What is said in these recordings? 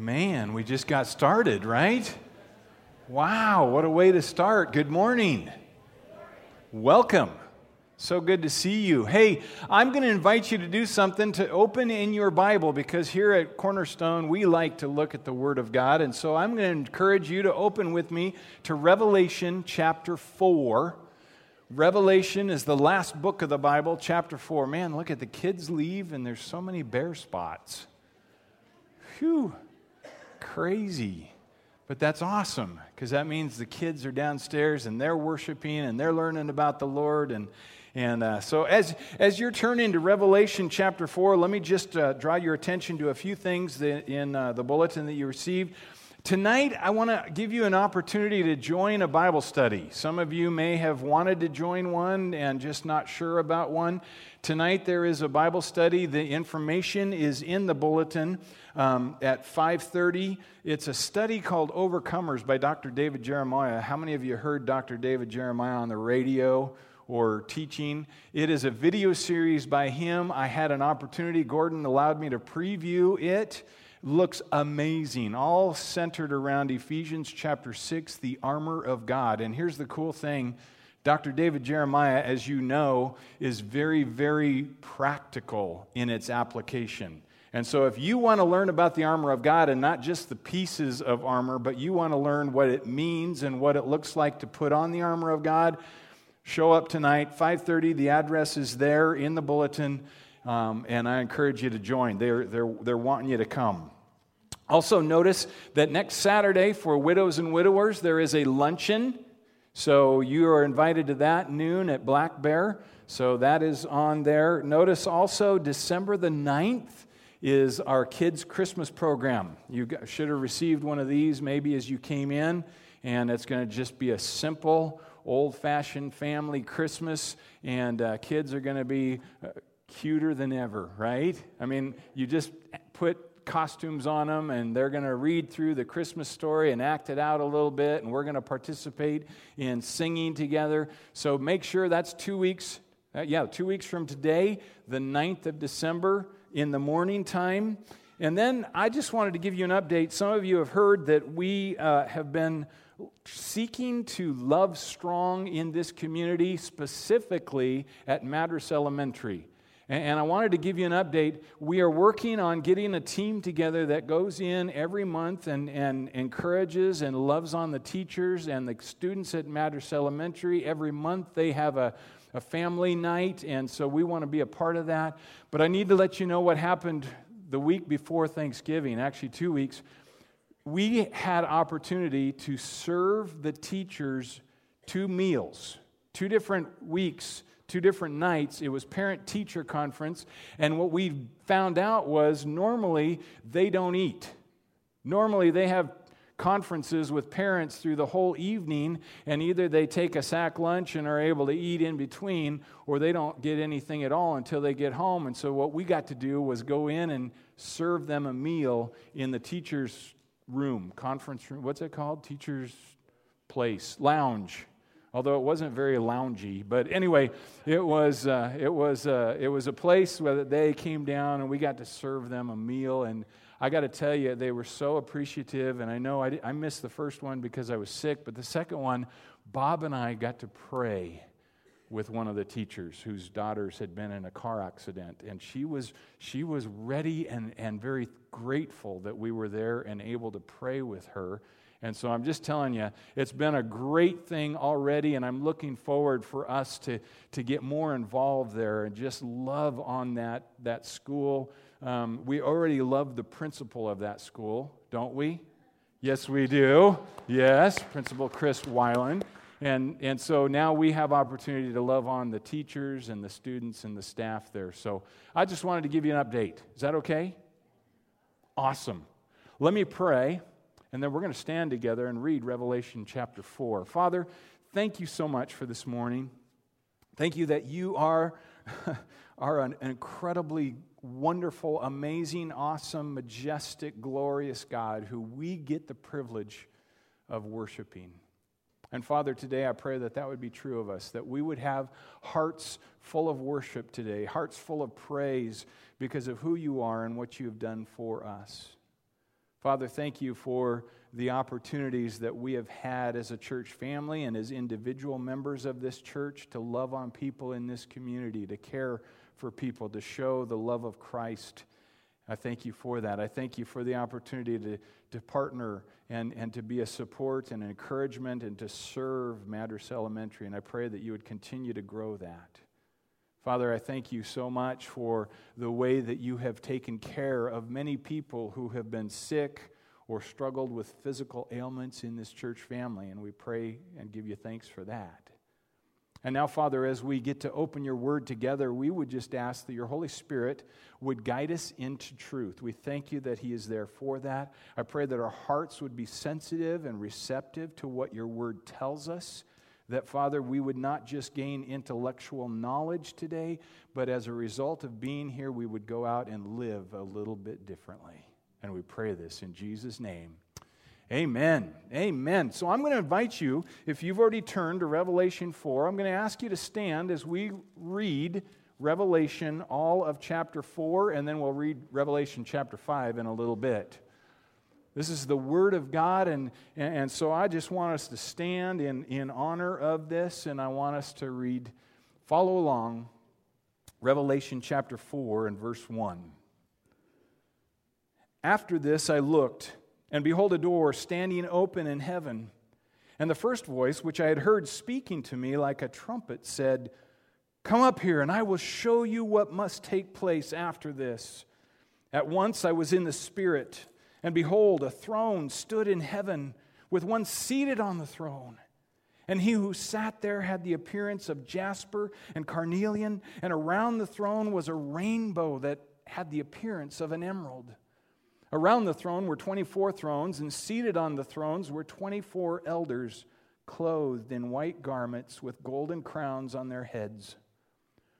Man, we just got started, right? Wow, what a way to start. Good morning. Welcome. So good to see you. Hey, I'm going to invite you to do something to open in your Bible because here at Cornerstone, we like to look at the Word of God. And so I'm going to encourage you to open with me to Revelation chapter 4. Revelation is the last book of the Bible, chapter 4. Man, look at the kids leave, and there's so many bare spots. Phew crazy. But that's awesome because that means the kids are downstairs and they're worshiping and they're learning about the Lord. And, and uh, so, as, as you're turning to Revelation chapter 4, let me just uh, draw your attention to a few things in uh, the bulletin that you received. Tonight, I want to give you an opportunity to join a Bible study. Some of you may have wanted to join one and just not sure about one. Tonight, there is a Bible study. The information is in the bulletin um, at 5.30 it's a study called overcomers by dr david jeremiah how many of you heard dr david jeremiah on the radio or teaching it is a video series by him i had an opportunity gordon allowed me to preview it looks amazing all centered around ephesians chapter 6 the armor of god and here's the cool thing Dr. David Jeremiah, as you know, is very, very practical in its application. And so, if you want to learn about the armor of God and not just the pieces of armor, but you want to learn what it means and what it looks like to put on the armor of God, show up tonight, 5:30. The address is there in the bulletin, um, and I encourage you to join. They're, they're, they're wanting you to come. Also, notice that next Saturday for widows and widowers, there is a luncheon. So you are invited to that noon at Black Bear. So that is on there. Notice also December the 9th is our kids' Christmas program. You should have received one of these maybe as you came in, and it's going to just be a simple, old fashioned family Christmas, and uh, kids are going to be uh, cuter than ever, right? I mean, you just put costumes on them and they're going to read through the Christmas story and act it out a little bit and we're going to participate in singing together. So make sure that's 2 weeks uh, yeah, 2 weeks from today, the 9th of December in the morning time. And then I just wanted to give you an update. Some of you have heard that we uh, have been seeking to love strong in this community, specifically at Madras Elementary. And I wanted to give you an update. We are working on getting a team together that goes in every month and, and encourages and loves on the teachers and the students at Madras Elementary. Every month they have a a family night, and so we want to be a part of that. But I need to let you know what happened the week before Thanksgiving, actually, two weeks. We had opportunity to serve the teachers two meals, two different weeks two different nights. It was parent teacher conference. And what we found out was normally they don't eat. Normally they have conferences with parents through the whole evening, and either they take a sack lunch and are able to eat in between, or they don't get anything at all until they get home. And so, what we got to do was go in and serve them a meal in the teacher's room, conference room. What's it called? Teacher's place, lounge. Although it wasn't very loungy, but anyway, it was uh, it was uh, it was a place where they came down and we got to serve them a meal. And I got to tell you, they were so appreciative. And I know I, I missed the first one because I was sick, but the second one, Bob and I got to pray with one of the teachers whose daughters had been in a car accident. And she was she was ready and, and very grateful that we were there and able to pray with her and so i'm just telling you it's been a great thing already and i'm looking forward for us to to get more involved there and just love on that that school um, we already love the principal of that school, don't we? Yes, we do. Yes, Principal Chris Weiland. And, and so now we have opportunity to love on the teachers and the students and the staff there. So I just wanted to give you an update. Is that okay? Awesome. Let me pray, and then we're going to stand together and read Revelation chapter 4. Father, thank you so much for this morning. Thank you that you are, are an incredibly wonderful, amazing, awesome, majestic, glorious God who we get the privilege of worshiping. And Father, today I pray that that would be true of us, that we would have hearts full of worship today, hearts full of praise because of who you are and what you have done for us. Father, thank you for the opportunities that we have had as a church family and as individual members of this church to love on people in this community, to care for people, to show the love of Christ. I thank you for that. I thank you for the opportunity to, to partner and, and to be a support and an encouragement and to serve Madras Elementary. And I pray that you would continue to grow that. Father, I thank you so much for the way that you have taken care of many people who have been sick or struggled with physical ailments in this church family, and we pray and give you thanks for that. And now, Father, as we get to open your word together, we would just ask that your Holy Spirit would guide us into truth. We thank you that He is there for that. I pray that our hearts would be sensitive and receptive to what your word tells us that, Father, we would not just gain intellectual knowledge today, but as a result of being here, we would go out and live a little bit differently. And we pray this in Jesus' name. Amen. Amen. So I'm going to invite you, if you've already turned to Revelation 4, I'm going to ask you to stand as we read Revelation, all of chapter 4, and then we'll read Revelation chapter 5 in a little bit. This is the Word of God, and, and so I just want us to stand in, in honor of this, and I want us to read, follow along, Revelation chapter 4 and verse 1. After this I looked, and behold, a door standing open in heaven. And the first voice, which I had heard speaking to me like a trumpet, said, Come up here, and I will show you what must take place after this. At once I was in the Spirit and behold, a throne stood in heaven with one seated on the throne. And he who sat there had the appearance of jasper and carnelian, and around the throne was a rainbow that had the appearance of an emerald. Around the throne were 24 thrones, and seated on the thrones were 24 elders, clothed in white garments with golden crowns on their heads.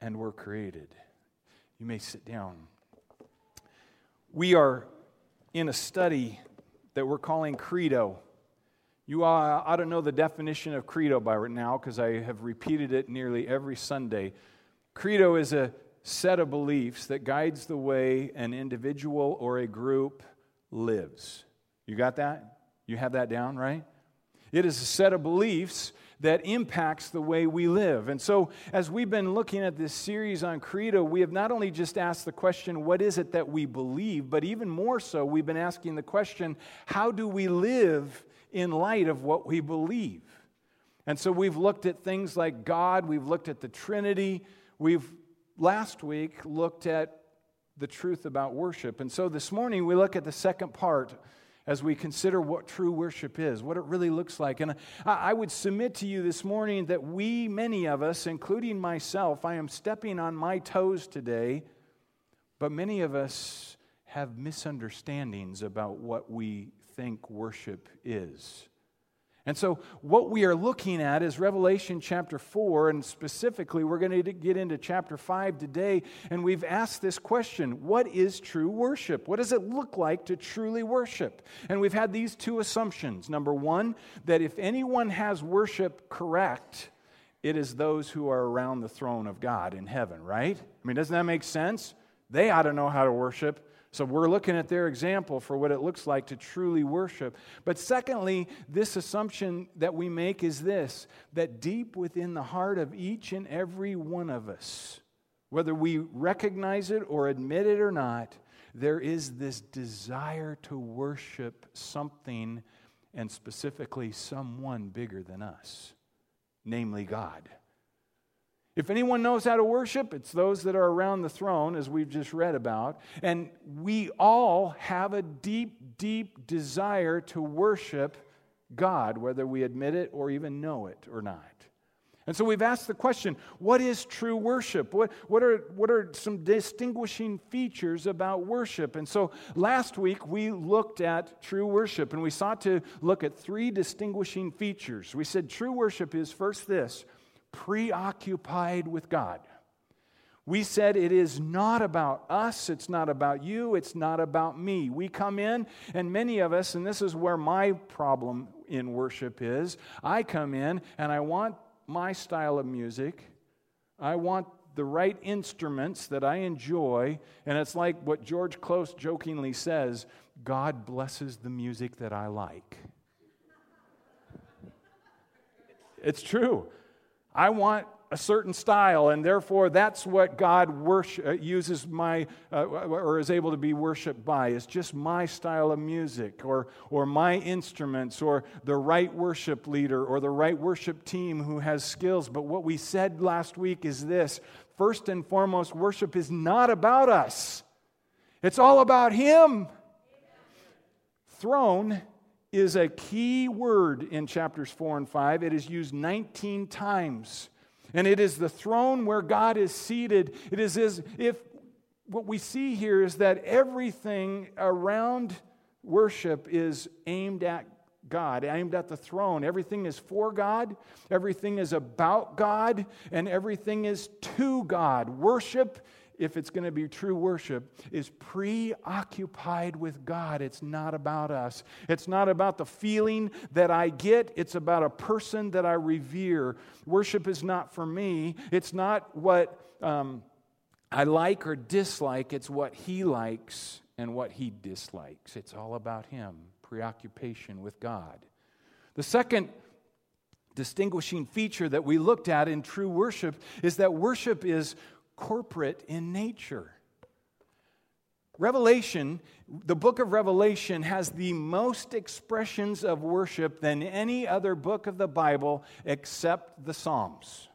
and were created. You may sit down. We are in a study that we're calling Credo. You ought to know the definition of Credo by right now because I have repeated it nearly every Sunday. Credo is a set of beliefs that guides the way an individual or a group lives. You got that? You have that down, right? It is a set of beliefs that impacts the way we live. And so, as we've been looking at this series on Credo, we have not only just asked the question, what is it that we believe, but even more so, we've been asking the question, how do we live in light of what we believe? And so, we've looked at things like God, we've looked at the Trinity, we've last week looked at the truth about worship. And so, this morning, we look at the second part as we consider what true worship is, what it really looks like. And I would submit to you this morning that we, many of us, including myself, I am stepping on my toes today, but many of us have misunderstandings about what we think worship is. And so, what we are looking at is Revelation chapter 4, and specifically, we're going to get into chapter 5 today. And we've asked this question What is true worship? What does it look like to truly worship? And we've had these two assumptions. Number one, that if anyone has worship correct, it is those who are around the throne of God in heaven, right? I mean, doesn't that make sense? They ought to know how to worship. So we're looking at their example for what it looks like to truly worship. But secondly, this assumption that we make is this that deep within the heart of each and every one of us, whether we recognize it or admit it or not, there is this desire to worship something and specifically someone bigger than us, namely God. If anyone knows how to worship, it's those that are around the throne, as we've just read about. And we all have a deep, deep desire to worship God, whether we admit it or even know it or not. And so we've asked the question what is true worship? What, what, are, what are some distinguishing features about worship? And so last week we looked at true worship and we sought to look at three distinguishing features. We said true worship is first this preoccupied with God. We said it is not about us, it's not about you, it's not about me. We come in, and many of us, and this is where my problem in worship is I come in and I want my style of music, I want the right instruments that I enjoy, and it's like what George Close jokingly says God blesses the music that I like. It's true. I want a certain style, and therefore that's what God worship, uh, uses my, uh, or is able to be worshiped by. It's just my style of music, or, or my instruments, or the right worship leader, or the right worship team who has skills. But what we said last week is this first and foremost, worship is not about us, it's all about Him. Throne is a key word in chapters 4 and 5. It is used 19 times. And it is the throne where God is seated. It is as if what we see here is that everything around worship is aimed at God, aimed at the throne. Everything is for God, everything is about God, and everything is to God. Worship if it's going to be true worship, is preoccupied with God. It's not about us. It's not about the feeling that I get, it's about a person that I revere. Worship is not for me, it's not what um, I like or dislike, it's what He likes and what He dislikes. It's all about Him, preoccupation with God. The second distinguishing feature that we looked at in true worship is that worship is corporate in nature. Revelation, the book of Revelation, has the most expressions of worship than any other book of the Bible except the Psalms.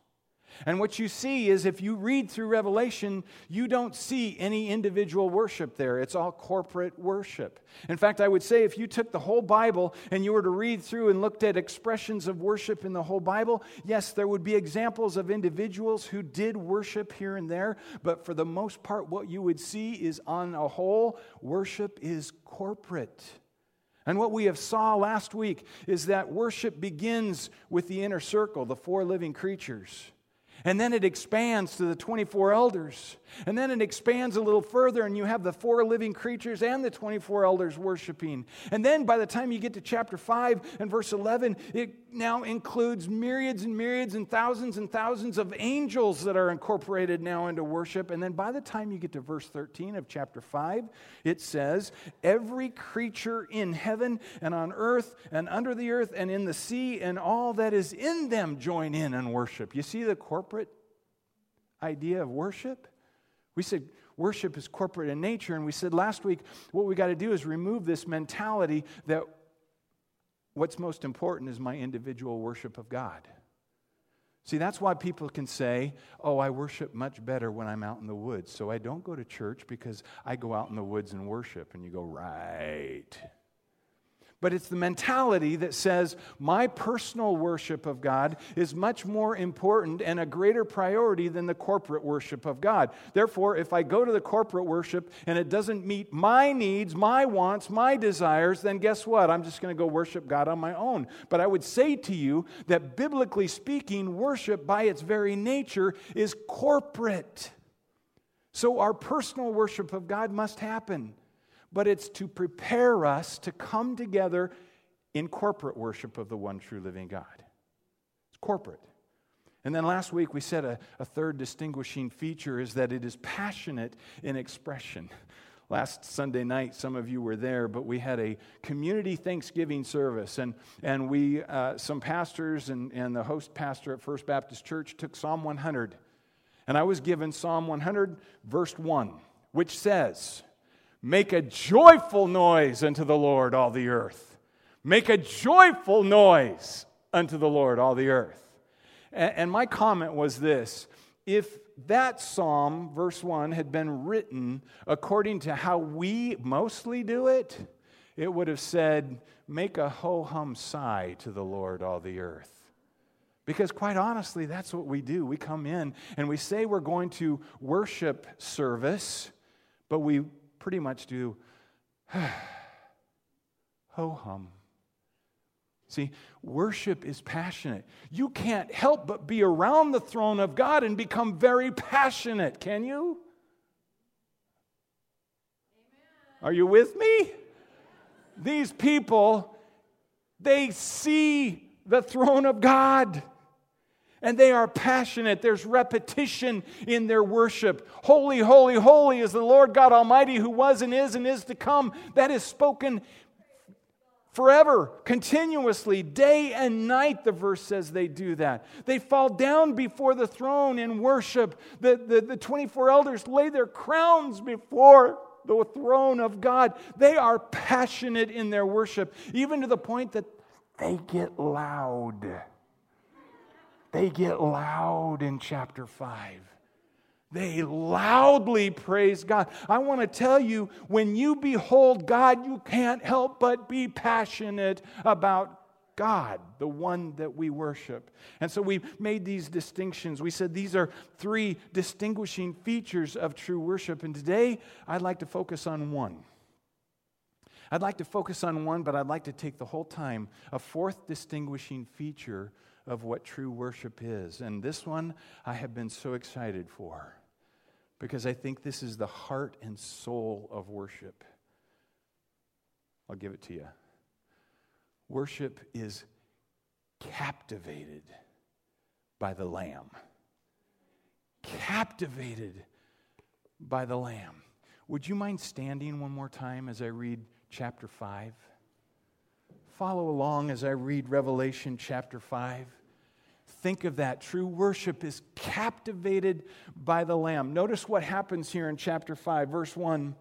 And what you see is if you read through Revelation, you don't see any individual worship there. It's all corporate worship. In fact, I would say if you took the whole Bible and you were to read through and looked at expressions of worship in the whole Bible, yes, there would be examples of individuals who did worship here and there, but for the most part, what you would see is on a whole, worship is corporate. And what we have saw last week is that worship begins with the inner circle, the four living creatures. And then it expands to the 24 elders. And then it expands a little further, and you have the four living creatures and the 24 elders worshiping. And then by the time you get to chapter 5 and verse 11, it now includes myriads and myriads and thousands and thousands of angels that are incorporated now into worship. And then by the time you get to verse 13 of chapter 5, it says, Every creature in heaven and on earth and under the earth and in the sea and all that is in them join in and worship. You see the corporate idea of worship? We said worship is corporate in nature, and we said last week what we got to do is remove this mentality that what's most important is my individual worship of God. See, that's why people can say, Oh, I worship much better when I'm out in the woods. So I don't go to church because I go out in the woods and worship. And you go, Right but it's the mentality that says my personal worship of God is much more important and a greater priority than the corporate worship of God. Therefore, if I go to the corporate worship and it doesn't meet my needs, my wants, my desires, then guess what? I'm just going to go worship God on my own. But I would say to you that biblically speaking, worship by its very nature is corporate. So our personal worship of God must happen but it's to prepare us to come together in corporate worship of the one true living God. It's corporate. And then last week we said a, a third distinguishing feature is that it is passionate in expression. Last Sunday night, some of you were there, but we had a community Thanksgiving service, and, and we, uh, some pastors and, and the host pastor at First Baptist Church took Psalm 100. And I was given Psalm 100, verse 1, which says, Make a joyful noise unto the Lord, all the earth. Make a joyful noise unto the Lord, all the earth. And my comment was this if that psalm, verse 1, had been written according to how we mostly do it, it would have said, Make a ho hum sigh to the Lord, all the earth. Because quite honestly, that's what we do. We come in and we say we're going to worship service, but we pretty much do ho hum. See, worship is passionate. You can't help but be around the throne of God and become very passionate, can you? Amen. Are you with me? These people, they see the throne of God and they are passionate. There's repetition in their worship. Holy, holy, holy is the Lord God Almighty who was and is and is to come. That is spoken forever, continuously, day and night, the verse says they do that. They fall down before the throne in worship. The, the, the 24 elders lay their crowns before the throne of God. They are passionate in their worship, even to the point that they get loud. They get loud in chapter 5. They loudly praise God. I want to tell you, when you behold God, you can't help but be passionate about God, the one that we worship. And so we made these distinctions. We said these are three distinguishing features of true worship. And today, I'd like to focus on one. I'd like to focus on one, but I'd like to take the whole time a fourth distinguishing feature of what true worship is. And this one I have been so excited for because I think this is the heart and soul of worship. I'll give it to you. Worship is captivated by the Lamb. Captivated by the Lamb. Would you mind standing one more time as I read chapter 5? Follow along as I read Revelation chapter 5 think of that. True worship is captivated by the Lamb. Notice what happens here in chapter 5, verse 1.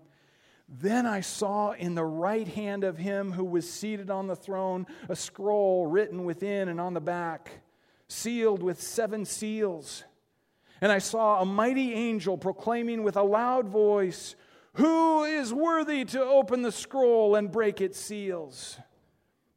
Then I saw in the right hand of him who was seated on the throne a scroll written within and on the back, sealed with seven seals. And I saw a mighty angel proclaiming with a loud voice, Who is worthy to open the scroll and break its seals?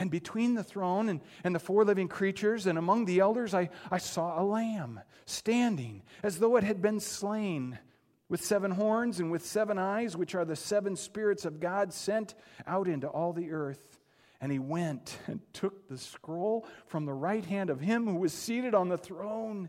And between the throne and, and the four living creatures and among the elders, I, I saw a lamb standing as though it had been slain, with seven horns and with seven eyes, which are the seven spirits of God sent out into all the earth. And he went and took the scroll from the right hand of him who was seated on the throne.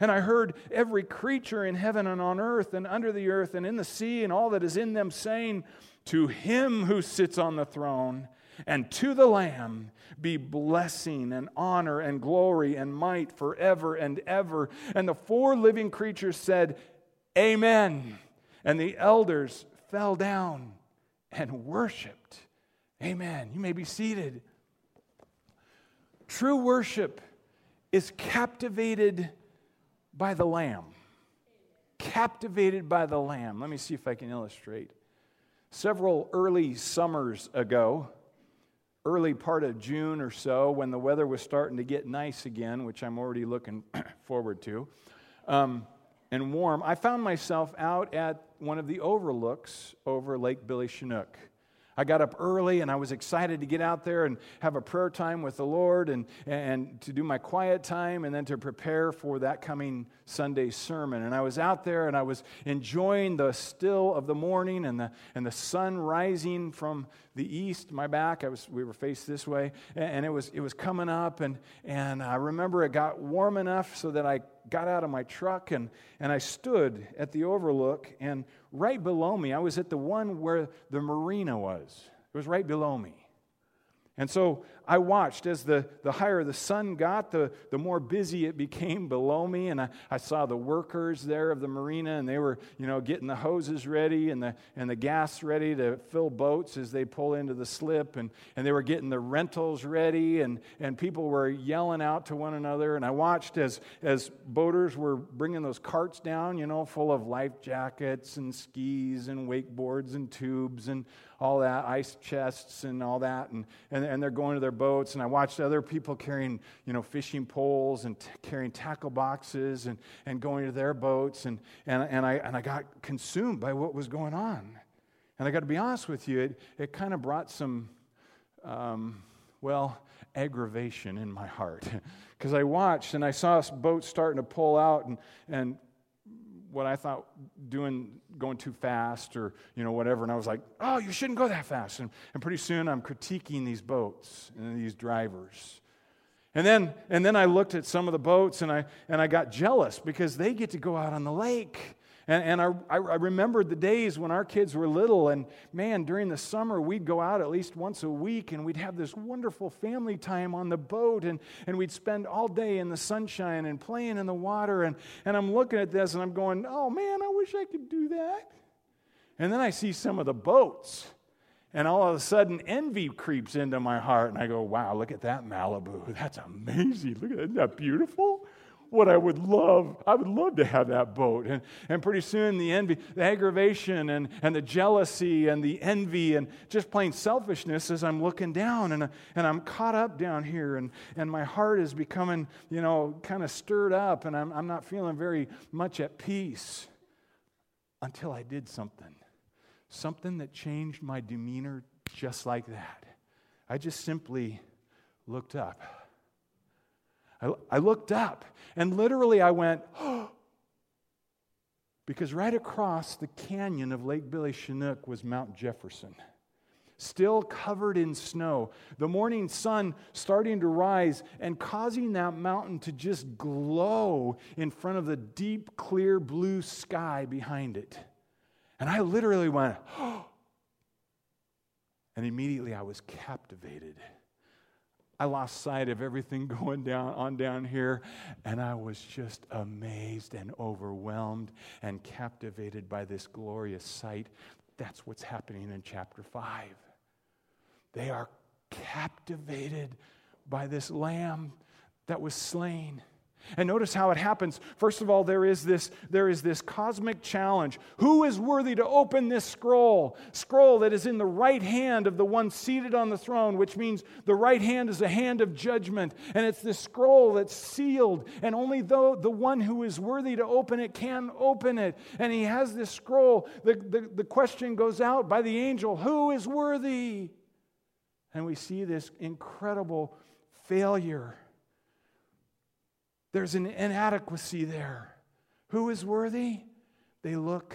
And I heard every creature in heaven and on earth and under the earth and in the sea and all that is in them saying, To him who sits on the throne And to the Lamb be blessing and honor and glory and might forever and ever. And the four living creatures said, Amen. And the elders fell down and worshiped. Amen. You may be seated. True worship is captivated by the Lamb. Captivated by the Lamb. Let me see if I can illustrate. Several early summers ago, early part of June or so, when the weather was starting to get nice again, which I'm already looking forward to, um, and warm, I found myself out at one of the overlooks over Lake Billy Chinook. I got up early and I was excited to get out there and have a prayer time with the Lord and, and to do my quiet time and then to prepare for that coming Sunday sermon. And I was out there and I was enjoying the still of the morning and the, and the sun rising from the east, my back. I was, we were faced this way and it was, it was coming up. And, and I remember it got warm enough so that I got out of my truck and, and I stood at the overlook. And right below me, I was at the one where the marina was. It was right below me. And so I watched as the, the higher the sun got, the, the more busy it became below me. And I, I saw the workers there of the marina, and they were, you know, getting the hoses ready and the, and the gas ready to fill boats as they pull into the slip. And, and they were getting the rentals ready, and, and people were yelling out to one another. And I watched as, as boaters were bringing those carts down, you know, full of life jackets and skis and wakeboards and tubes and all that, ice chests and all that. And, and, and they're going to their boats, and I watched other people carrying, you know, fishing poles and t- carrying tackle boxes and, and going to their boats, and, and, and, I, and I got consumed by what was going on. And I got to be honest with you, it, it kind of brought some, um, well, aggravation in my heart. Because I watched and I saw boats starting to pull out, and, and what I thought doing going too fast or you know whatever and I was like oh you shouldn't go that fast. And, and pretty soon I'm critiquing these boats and these drivers. And then and then I looked at some of the boats and I and I got jealous because they get to go out on the lake and, and I, I remembered the days when our kids were little, and man, during the summer, we'd go out at least once a week and we'd have this wonderful family time on the boat, and, and we'd spend all day in the sunshine and playing in the water. And, and I'm looking at this and I'm going, oh man, I wish I could do that. And then I see some of the boats. And all of a sudden, envy creeps into my heart. And I go, wow, look at that Malibu. That's amazing. Look at that. Isn't that beautiful? What I would love. I would love to have that boat. And, and pretty soon the envy, the aggravation and, and the jealousy and the envy and just plain selfishness as I'm looking down and, and I'm caught up down here and, and my heart is becoming, you know, kind of stirred up and I'm, I'm not feeling very much at peace until I did something. Something that changed my demeanor just like that. I just simply looked up. I, I looked up and literally I went, oh, because right across the canyon of Lake Billy Chinook was Mount Jefferson, still covered in snow. The morning sun starting to rise and causing that mountain to just glow in front of the deep, clear blue sky behind it. And I literally went, oh. And immediately I was captivated I lost sight of everything going down on down here, and I was just amazed and overwhelmed and captivated by this glorious sight. That's what's happening in chapter 5. They are captivated by this lamb that was slain. And notice how it happens. First of all, there is this, there is this cosmic challenge. Who is worthy to open this scroll? Scroll that is in the right hand of the one seated on the throne, which means the right hand is a hand of judgment. And it's this scroll that's sealed, and only though the one who is worthy to open it can open it. And he has this scroll. The, the, the question goes out by the angel Who is worthy? And we see this incredible failure there's an inadequacy there. Who is worthy? They look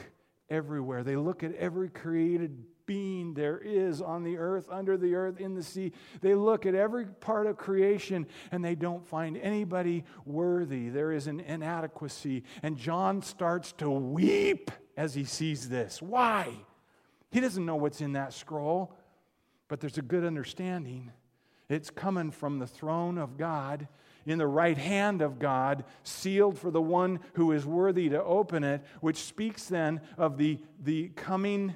everywhere. They look at every created being there is on the earth, under the earth, in the sea. They look at every part of creation and they don't find anybody worthy. There is an inadequacy. And John starts to weep as he sees this. Why? He doesn't know what's in that scroll. but there's a good understanding. It's coming from the throne of God, in the right hand of God, sealed for the one who is worthy to open it, which speaks then of the, the coming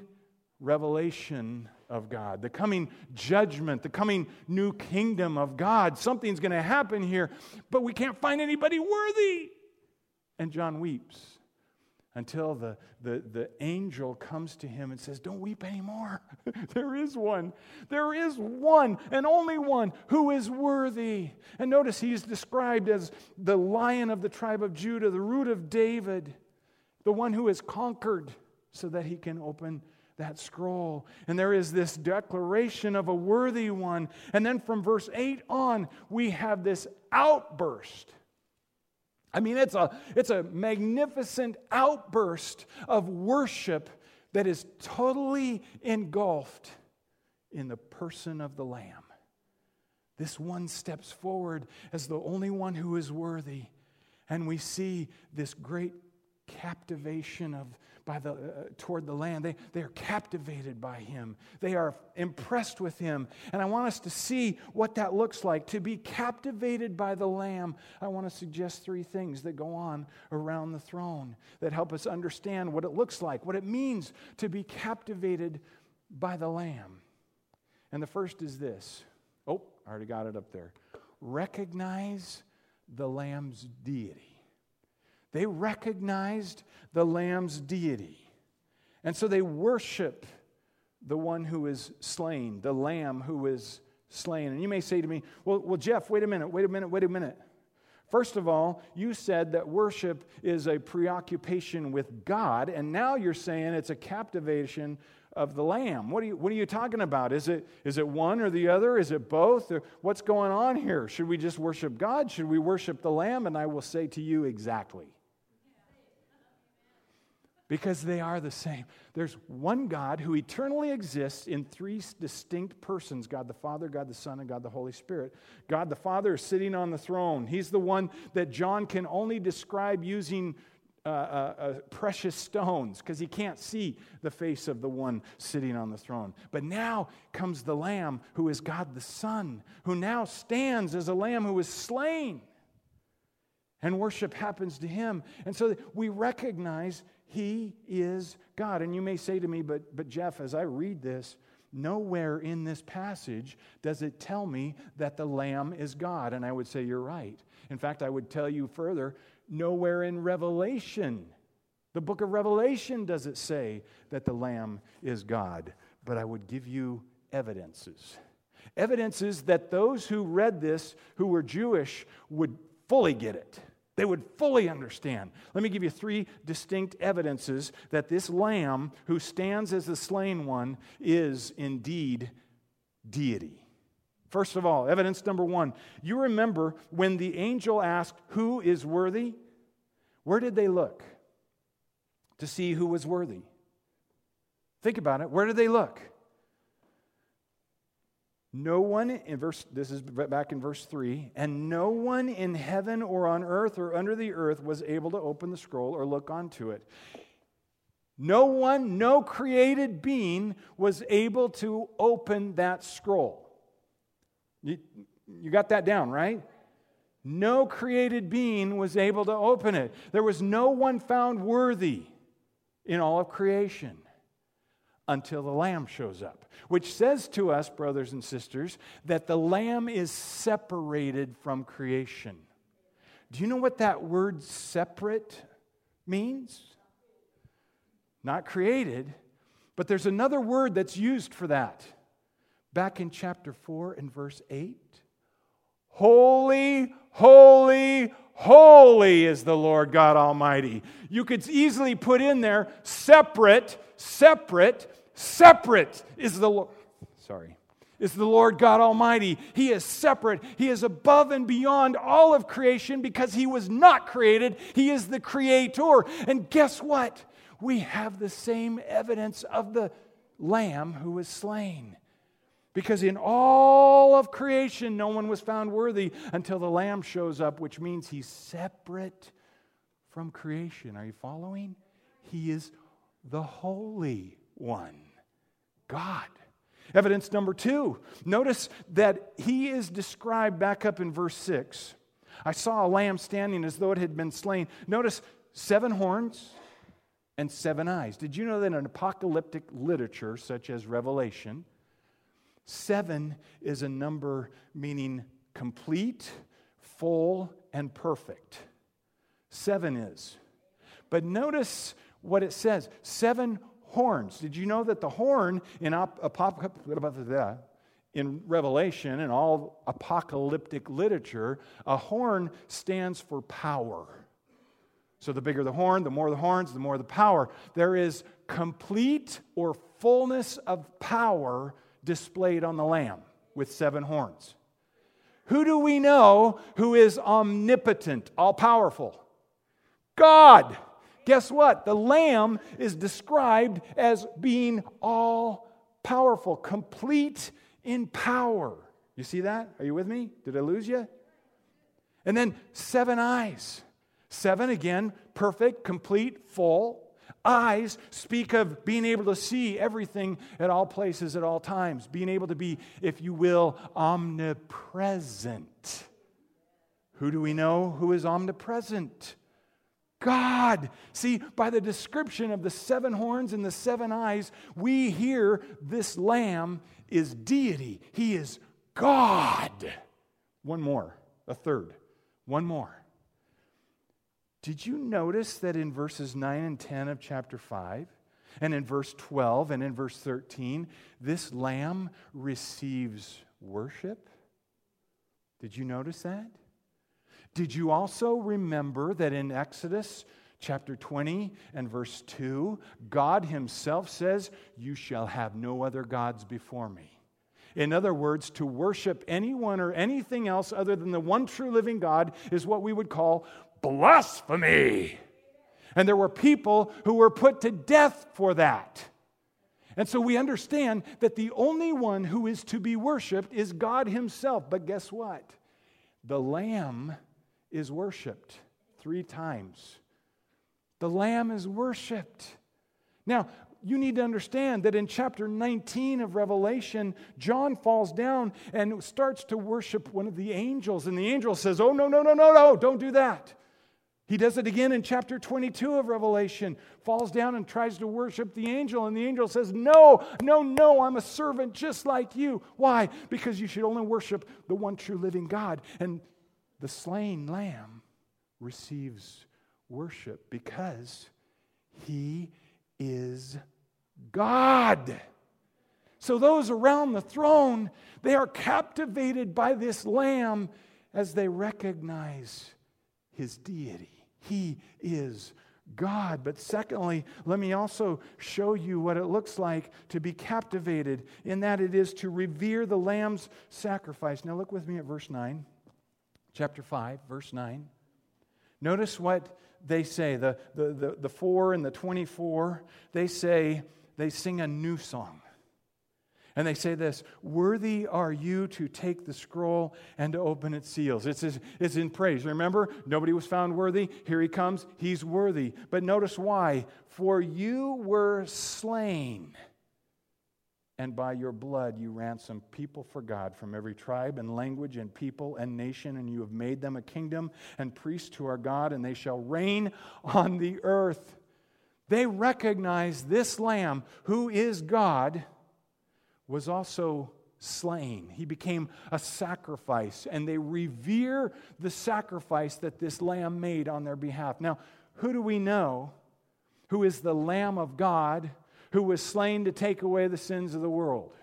revelation of God, the coming judgment, the coming new kingdom of God. Something's going to happen here, but we can't find anybody worthy. And John weeps until the, the, the angel comes to him and says, Don't weep anymore. there is one. There is one and only one who is worthy. And notice he's described as the lion of the tribe of Judah, the root of David, the one who has conquered so that he can open that scroll. And there is this declaration of a worthy one. And then from verse 8 on, we have this outburst I mean, it's a, it's a magnificent outburst of worship that is totally engulfed in the person of the Lamb. This one steps forward as the only one who is worthy. And we see this great captivation of by the, uh, toward the land. They, they are captivated by him, they are impressed with him. And I want us to see what that looks like. To be captivated by the Lamb, I want to suggest three things that go on around the throne that help us understand what it looks like, what it means to be captivated by the Lamb. And the first is this oh, I already got it up there. Recognize the Lamb's deity. They recognized the Lamb's deity. And so they worship the one who is slain, the Lamb who is slain. And you may say to me, well, well, Jeff, wait a minute, wait a minute, wait a minute. First of all, you said that worship is a preoccupation with God, and now you're saying it's a captivation of the Lamb. What are you, what are you talking about? Is it, is it one or the other? Is it both? Or what's going on here? Should we just worship God? Should we worship the Lamb? And I will say to you exactly because they are the same. There's one God who eternally exists in three distinct persons God the Father, God the Son, and God the Holy Spirit. God the Father is sitting on the throne. He's the one that John can only describe using uh, uh, uh, precious stones because he can't see the face of the one sitting on the throne. But now comes the Lamb who is God the Son, who now stands as a lamb who is slain. And worship happens to him. And so we recognize he is God. And you may say to me, but, but Jeff, as I read this, nowhere in this passage does it tell me that the Lamb is God. And I would say, you're right. In fact, I would tell you further, nowhere in Revelation, the book of Revelation, does it say that the Lamb is God. But I would give you evidences. Evidences that those who read this, who were Jewish, would fully get it. They would fully understand. Let me give you three distinct evidences that this lamb who stands as the slain one is indeed deity. First of all, evidence number one you remember when the angel asked, Who is worthy? Where did they look to see who was worthy? Think about it. Where did they look? No one in verse this is back in verse 3 and no one in heaven or on earth or under the earth was able to open the scroll or look onto it. No one, no created being was able to open that scroll. You, you got that down, right? No created being was able to open it. There was no one found worthy in all of creation until the Lamb shows up, which says to us, brothers and sisters, that the Lamb is separated from creation. Do you know what that word separate means? Not created, but there's another word that's used for that. Back in chapter 4 and verse 8 Holy, holy, holy is the Lord God Almighty. You could easily put in there separate separate, separate is the Lord. Sorry. Is the Lord God Almighty. He is separate. He is above and beyond all of creation because He was not created. He is the Creator. And guess what? We have the same evidence of the Lamb who was slain. Because in all of creation, no one was found worthy until the Lamb shows up, which means He's separate from creation. Are you following? He is the Holy One, God. Evidence number two notice that he is described back up in verse 6. I saw a lamb standing as though it had been slain. Notice seven horns and seven eyes. Did you know that in apocalyptic literature, such as Revelation, seven is a number meaning complete, full, and perfect? Seven is. But notice what it says seven horns. Did you know that the horn in, in Revelation and all apocalyptic literature, a horn stands for power. So the bigger the horn, the more the horns, the more the power. There is complete or fullness of power displayed on the Lamb with seven horns. Who do we know who is omnipotent, all powerful? God. Guess what? The Lamb is described as being all powerful, complete in power. You see that? Are you with me? Did I lose you? And then seven eyes. Seven, again, perfect, complete, full. Eyes speak of being able to see everything at all places at all times, being able to be, if you will, omnipresent. Who do we know who is omnipresent? God. See, by the description of the seven horns and the seven eyes, we hear this lamb is deity. He is God. One more, a third. One more. Did you notice that in verses 9 and 10 of chapter 5, and in verse 12 and in verse 13, this lamb receives worship? Did you notice that? Did you also remember that in Exodus chapter 20 and verse 2, God Himself says, You shall have no other gods before me? In other words, to worship anyone or anything else other than the one true living God is what we would call blasphemy. And there were people who were put to death for that. And so we understand that the only one who is to be worshiped is God Himself. But guess what? The Lamb is worshiped three times. The Lamb is worshiped. Now, you need to understand that in chapter 19 of Revelation, John falls down and starts to worship one of the angels. And the angel says, Oh, no, no, no, no, no, don't do that. He does it again in chapter 22 of Revelation, falls down and tries to worship the angel. And the angel says, No, no, no, I'm a servant just like you. Why? Because you should only worship the one true living God. And the slain lamb receives worship because he is God. So those around the throne, they are captivated by this lamb as they recognize his deity. He is God. But secondly, let me also show you what it looks like to be captivated, in that it is to revere the Lamb's sacrifice. Now, look with me at verse 9 chapter 5, verse 9. Notice what they say. The, the, the, the 4 and the 24, they say, they sing a new song. And they say this Worthy are you to take the scroll and to open its seals. It's, it's in praise. Remember, nobody was found worthy. Here he comes. He's worthy. But notice why. For you were slain and by your blood you ransomed people for God from every tribe and language and people and nation, and you have made them a kingdom and priests to our God, and they shall reign on the earth. They recognize this lamb, who is God, was also slain. He became a sacrifice, and they revere the sacrifice that this lamb made on their behalf. Now, who do we know who is the Lamb of God? Who was slain to take away the sins of the world.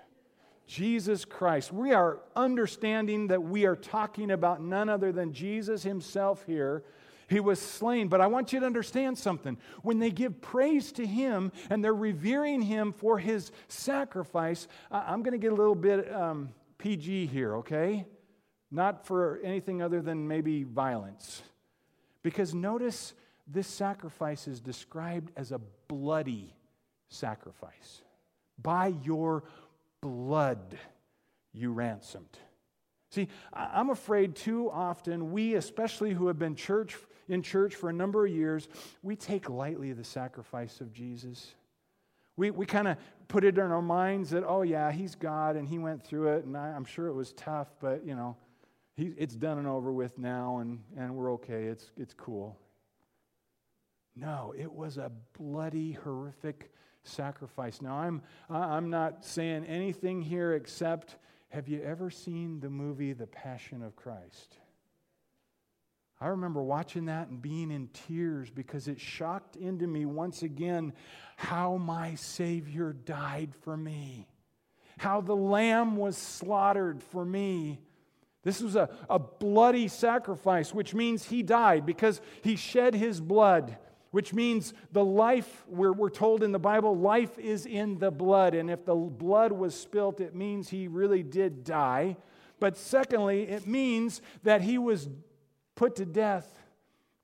Jesus Christ. We are understanding that we are talking about none other than Jesus himself here. He was slain. But I want you to understand something. When they give praise to him and they're revering him for his sacrifice, I'm going to get a little bit um, PG here, okay? Not for anything other than maybe violence. Because notice this sacrifice is described as a bloody sacrifice. By your blood, you ransomed. See, I'm afraid too often we, especially who have been church in church for a number of years, we take lightly the sacrifice of Jesus. We, we kind of put it in our minds that, oh, yeah, he's God and he went through it, and I, am sure it was tough, but, you know, he, it's done and over with now, and, and we're okay. It's, it's cool. No, it was a bloody, horrific sacrifice. Now, I'm, I'm not saying anything here except have you ever seen the movie The Passion of Christ? I remember watching that and being in tears because it shocked into me once again how my Savior died for me, how the Lamb was slaughtered for me. This was a, a bloody sacrifice, which means he died because he shed his blood, which means the life, we're, we're told in the Bible, life is in the blood. And if the blood was spilt, it means he really did die. But secondly, it means that he was put to death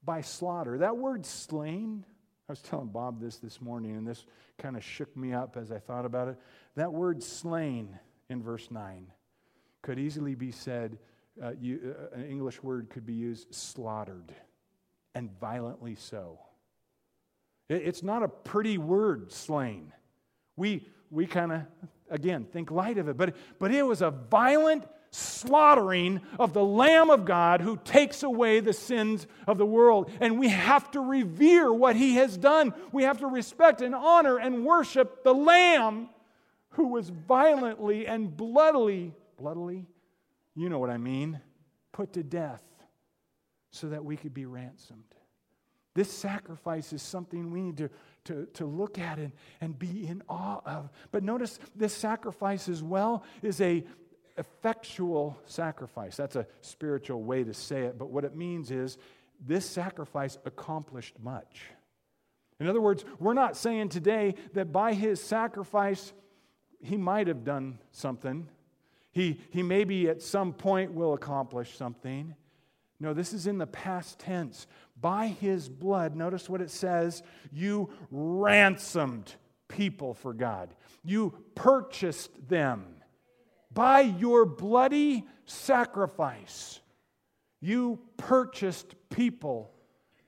by slaughter. That word slain, I was telling Bob this this morning, and this kind of shook me up as I thought about it. That word slain in verse 9 could easily be said, uh, you, uh, an English word could be used slaughtered, and violently so. It, it's not a pretty word, slain. We, we kind of, again, think light of it, but, but it was a violent slaughtering of the Lamb of God who takes away the sins of the world. And we have to revere what he has done. We have to respect and honor and worship the Lamb who was violently and bloodily, bloodily, you know what I mean, put to death so that we could be ransomed. This sacrifice is something we need to, to, to look at and, and be in awe of. But notice this sacrifice as well is a effectual sacrifice. That's a spiritual way to say it, but what it means is this sacrifice accomplished much. In other words, we're not saying today that by his sacrifice, he might have done something. He, he maybe at some point will accomplish something. No, this is in the past tense. By his blood, notice what it says you ransomed people for God, you purchased them by your bloody sacrifice, you purchased people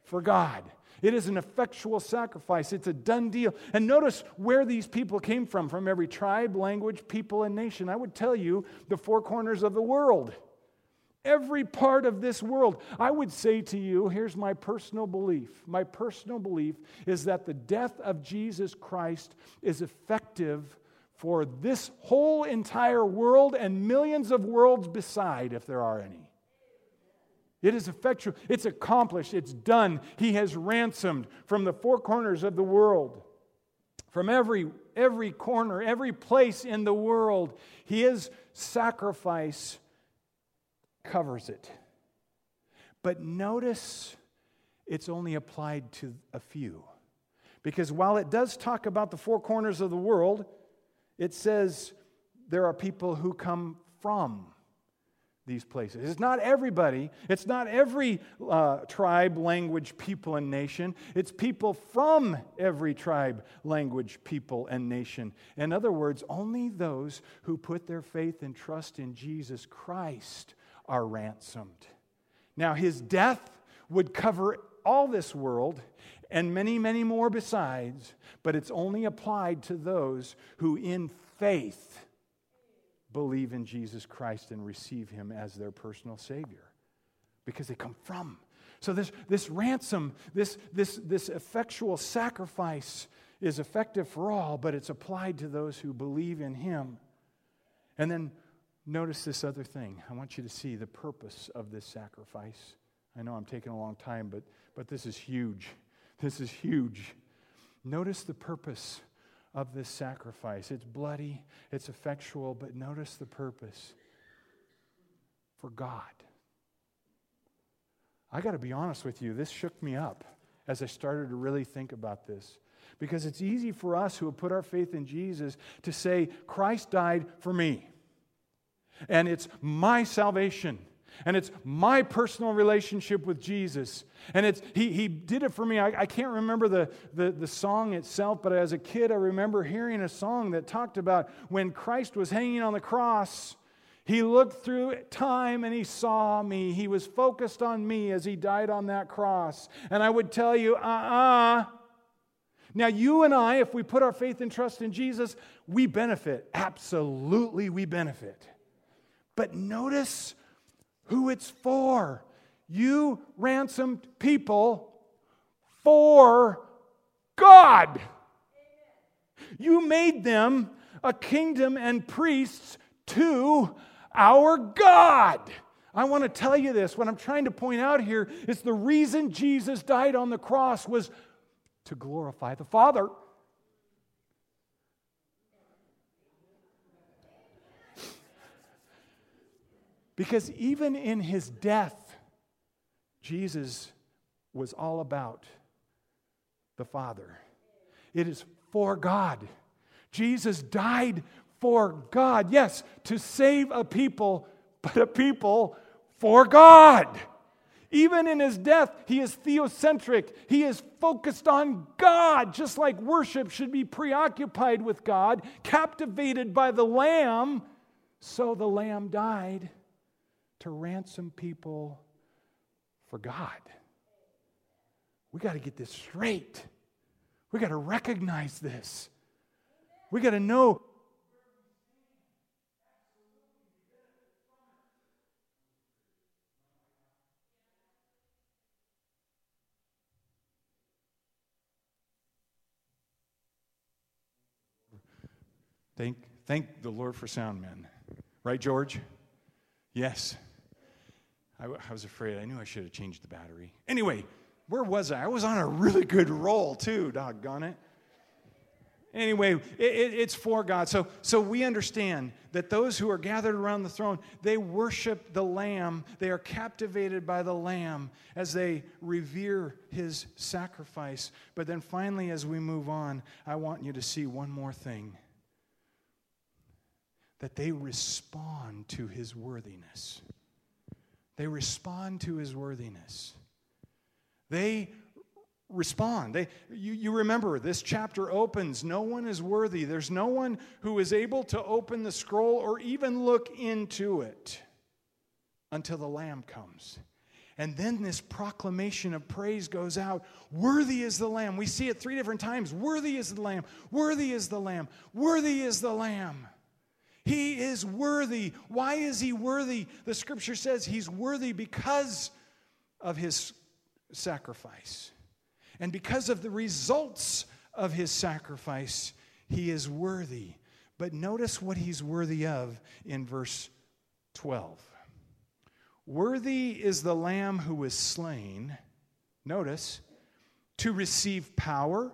for God. It is an effectual sacrifice. It's a done deal. And notice where these people came from from every tribe, language, people, and nation. I would tell you the four corners of the world. Every part of this world. I would say to you here's my personal belief. My personal belief is that the death of Jesus Christ is effective for this whole entire world and millions of worlds beside, if there are any. It is effectual, it's accomplished, it's done. He has ransomed from the four corners of the world, from every, every corner, every place in the world. His sacrifice covers it. But notice it's only applied to a few. Because while it does talk about the four corners of the world, it says there are people who come from these places. It's not everybody, it's not every uh, tribe, language, people, and nation. It's people from every tribe, language, people, and nation. In other words, only those who put their faith and trust in Jesus Christ are ransomed. Now, his death would cover all this world and many, many more besides, but it's only applied to those who, in faith, believe in Jesus Christ and receive Him as their personal Savior because they come from. So, this, this ransom, this, this, this effectual sacrifice is effective for all, but it's applied to those who believe in Him. And then notice this other thing. I want you to see the purpose of this sacrifice. I know I'm taking a long time, but, but this is huge. This is huge. Notice the purpose of this sacrifice. It's bloody, it's effectual, but notice the purpose for God. I got to be honest with you, this shook me up as I started to really think about this. Because it's easy for us who have put our faith in Jesus to say, Christ died for me. And it's my salvation and it's my personal relationship with Jesus. And it's he, he did it for me. I, I can't remember the, the, the song itself, but as a kid, I remember hearing a song that talked about when Christ was hanging on the cross. He looked through time and he saw me. He was focused on me as he died on that cross. And I would tell you, uh uh-uh, uh Now, you and I, if we put our faith and trust in Jesus, we benefit. Absolutely, we benefit. But notice who it's for. You ransomed people for God. You made them a kingdom and priests to our God. I want to tell you this. What I'm trying to point out here is the reason Jesus died on the cross was to glorify the Father. Because even in his death, Jesus was all about the Father. It is for God. Jesus died for God. Yes, to save a people, but a people for God. Even in his death, he is theocentric. He is focused on God, just like worship should be preoccupied with God, captivated by the Lamb. So the Lamb died to ransom people for God. We got to get this straight. We got to recognize this. We got to know Thank, thank the Lord for sound men. Right, George? Yes. I, I, was afraid. I knew I should have changed the battery. Anyway, where was I? I was on a really good roll, too, doggone it. Anyway, it, it, it's for God. So, so we understand that those who are gathered around the throne, they worship the Lamb. They are captivated by the Lamb as they revere his sacrifice. But then finally, as we move on, I want you to see one more thing that they respond to his worthiness. They respond to his worthiness. They respond. They, you, you remember, this chapter opens no one is worthy. There's no one who is able to open the scroll or even look into it until the Lamb comes. And then this proclamation of praise goes out Worthy is the Lamb. We see it three different times. Worthy is the Lamb. Worthy is the Lamb. Worthy is the Lamb. He is worthy. Why is he worthy? The scripture says he's worthy because of his sacrifice. And because of the results of his sacrifice, he is worthy. But notice what he's worthy of in verse 12. Worthy is the Lamb who was slain, notice, to receive power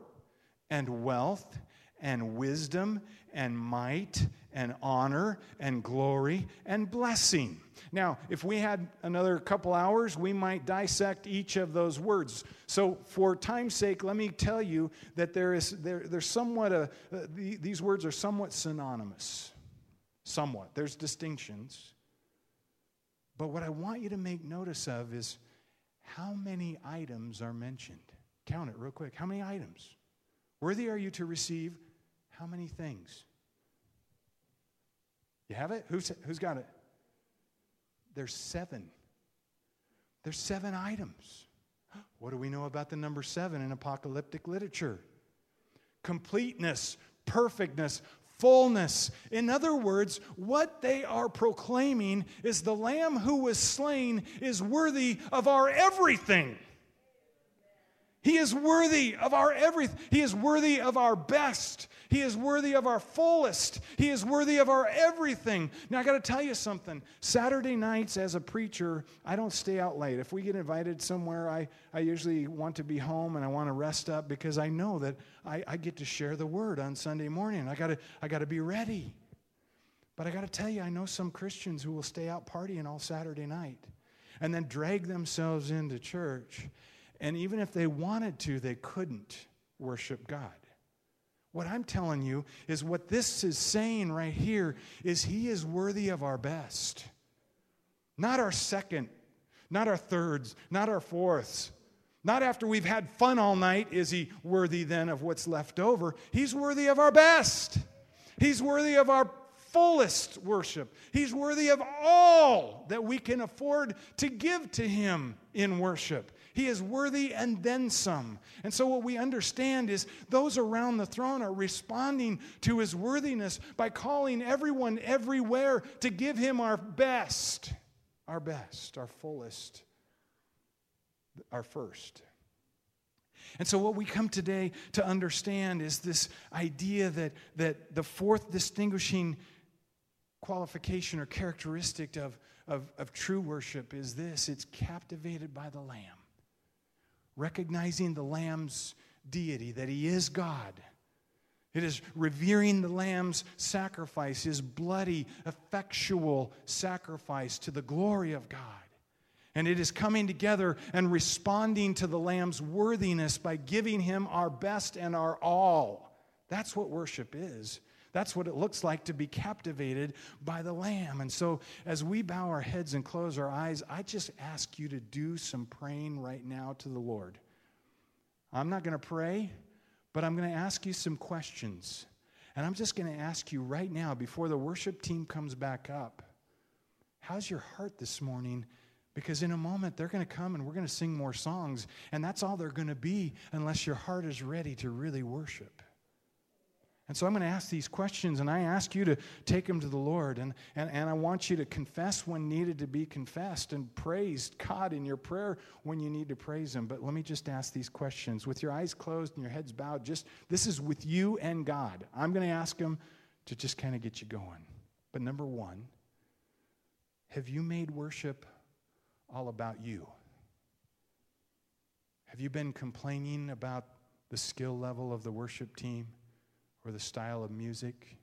and wealth and wisdom and might and honor and glory and blessing. Now, if we had another couple hours, we might dissect each of those words. So, for time's sake, let me tell you that there is there, there's somewhat a uh, the, these words are somewhat synonymous. Somewhat. There's distinctions. But what I want you to make notice of is how many items are mentioned. Count it real quick. How many items? Worthy are you to receive how many things? You have it? Who's, who's got it? There's seven. There's seven items. What do we know about the number seven in apocalyptic literature? Completeness, perfectness, fullness. In other words, what they are proclaiming is the Lamb who was slain is worthy of our everything. He is worthy of our everything. He is worthy of our best. He is worthy of our fullest. He is worthy of our everything. Now, I got to tell you something. Saturday nights, as a preacher, I don't stay out late. If we get invited somewhere, I, I usually want to be home and I want to rest up because I know that I, I get to share the word on Sunday morning. I got to I got to be ready. But I got to tell you, I know some Christians who will stay out partying all Saturday night and then drag themselves into church and even if they wanted to, they couldn't worship God. What I'm telling you is what this is saying right here is He is worthy of our best. Not our second, not our thirds, not our fourths. Not after we've had fun all night is He worthy then of what's left over. He's worthy of our best. He's worthy of our fullest worship. He's worthy of all that we can afford to give to Him in worship. He is worthy and then some. And so, what we understand is those around the throne are responding to His worthiness by calling everyone everywhere to give Him our best, our best, our fullest, our first. And so, what we come today to understand is this idea that, that the fourth distinguishing qualification or characteristic of, of, of true worship is this it's captivated by the Lamb. Recognizing the Lamb's deity, that He is God. It is revering the Lamb's sacrifice, His bloody, effectual sacrifice to the glory of God. And it is coming together and responding to the Lamb's worthiness by giving him our best and our all. That's what worship is. That's what it looks like to be captivated by the Lamb. And so, as we bow our heads and close our eyes, I just ask you to do some praying right now to the Lord. I'm not going to pray, but I'm going to ask you some questions. And I'm just going to ask you right now, before the worship team comes back up, how's your heart this morning? Because in a moment, they're going to come and we're going to sing more songs, and that's all they're going to be unless your heart is ready to really worship. And so I'm going to ask these questions, and I ask you to take them to the Lord. And, and, and I want you to confess when needed to be confessed and praise God in your prayer when you need to praise Him. But let me just ask these questions. With your eyes closed and your heads bowed, just this is with you and God. I'm going to ask them to just kind of get you going. But number one, have you made worship all about you? Have you been complaining about the skill level of the worship team or the style of music?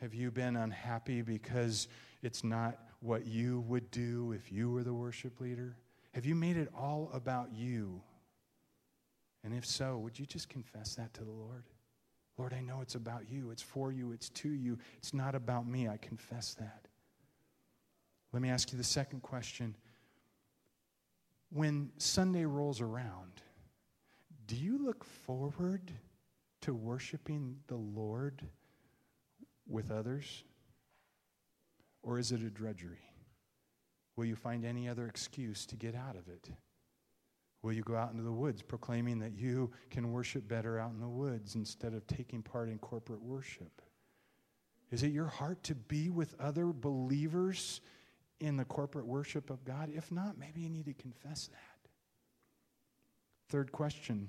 Have you been unhappy because it's not what you would do if you were the worship leader? Have you made it all about you? And if so, would you just confess that to the Lord? Lord, I know it's about you. It's for you. It's to you. It's not about me. I confess that. Let me ask you the second question. When Sunday rolls around, do you look forward to worshiping the Lord with others? Or is it a drudgery? Will you find any other excuse to get out of it? Will you go out into the woods proclaiming that you can worship better out in the woods instead of taking part in corporate worship? Is it your heart to be with other believers in the corporate worship of God? If not, maybe you need to confess that. Third question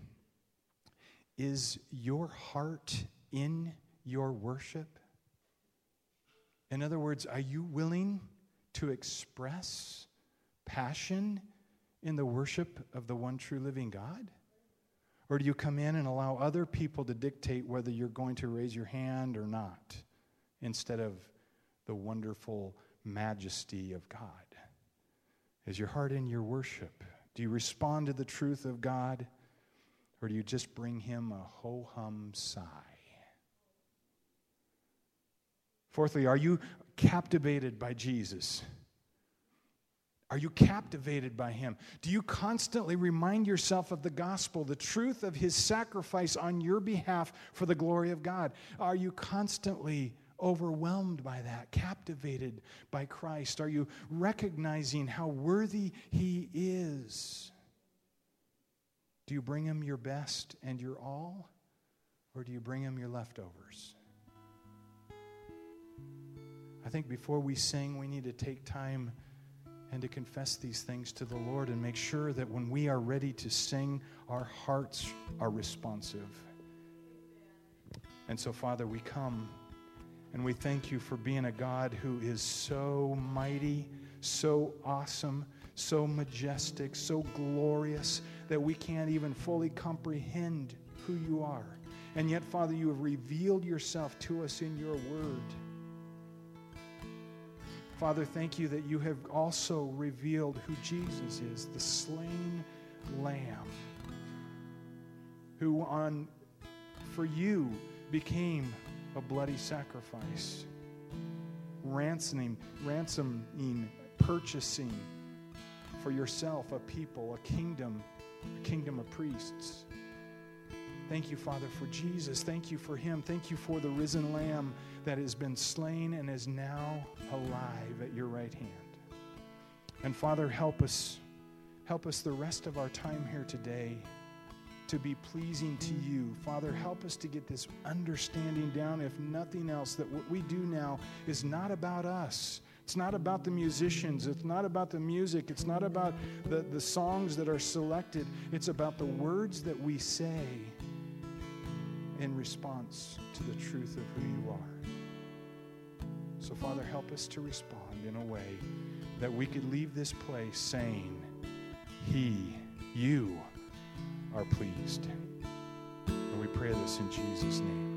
Is your heart in your worship? In other words, are you willing to express passion in the worship of the one true living God? Or do you come in and allow other people to dictate whether you're going to raise your hand or not instead of the wonderful majesty of God? Is your heart in your worship? Do you respond to the truth of God? Or do you just bring him a ho hum sigh? Fourthly, are you captivated by Jesus? Are you captivated by him? Do you constantly remind yourself of the gospel, the truth of his sacrifice on your behalf for the glory of God? Are you constantly overwhelmed by that, captivated by Christ? Are you recognizing how worthy He is? Do you bring Him your best and your all, or do you bring Him your leftovers? I think before we sing, we need to take time and to confess these things to the Lord and make sure that when we are ready to sing, our hearts are responsive. And so, Father, we come and we thank you for being a God who is so mighty, so awesome, so majestic, so glorious that we can't even fully comprehend who you are. And yet, Father, you have revealed yourself to us in your word. Father, thank you that you have also revealed who Jesus is, the slain lamb, who on for you became a bloody sacrifice, ransoming, ransoming, purchasing for yourself a people, a kingdom, a kingdom of priests. Thank you, Father, for Jesus. Thank you for him. Thank you for the risen Lamb that has been slain and is now alive at your right hand. And Father, help us. Help us the rest of our time here today to be pleasing to you. Father, help us to get this understanding down, if nothing else, that what we do now is not about us. It's not about the musicians. It's not about the music. It's not about the, the songs that are selected. It's about the words that we say in response to the truth of who you are. So, Father, help us to respond in a way that we could leave this place saying, He, you, are pleased. And we pray this in Jesus' name.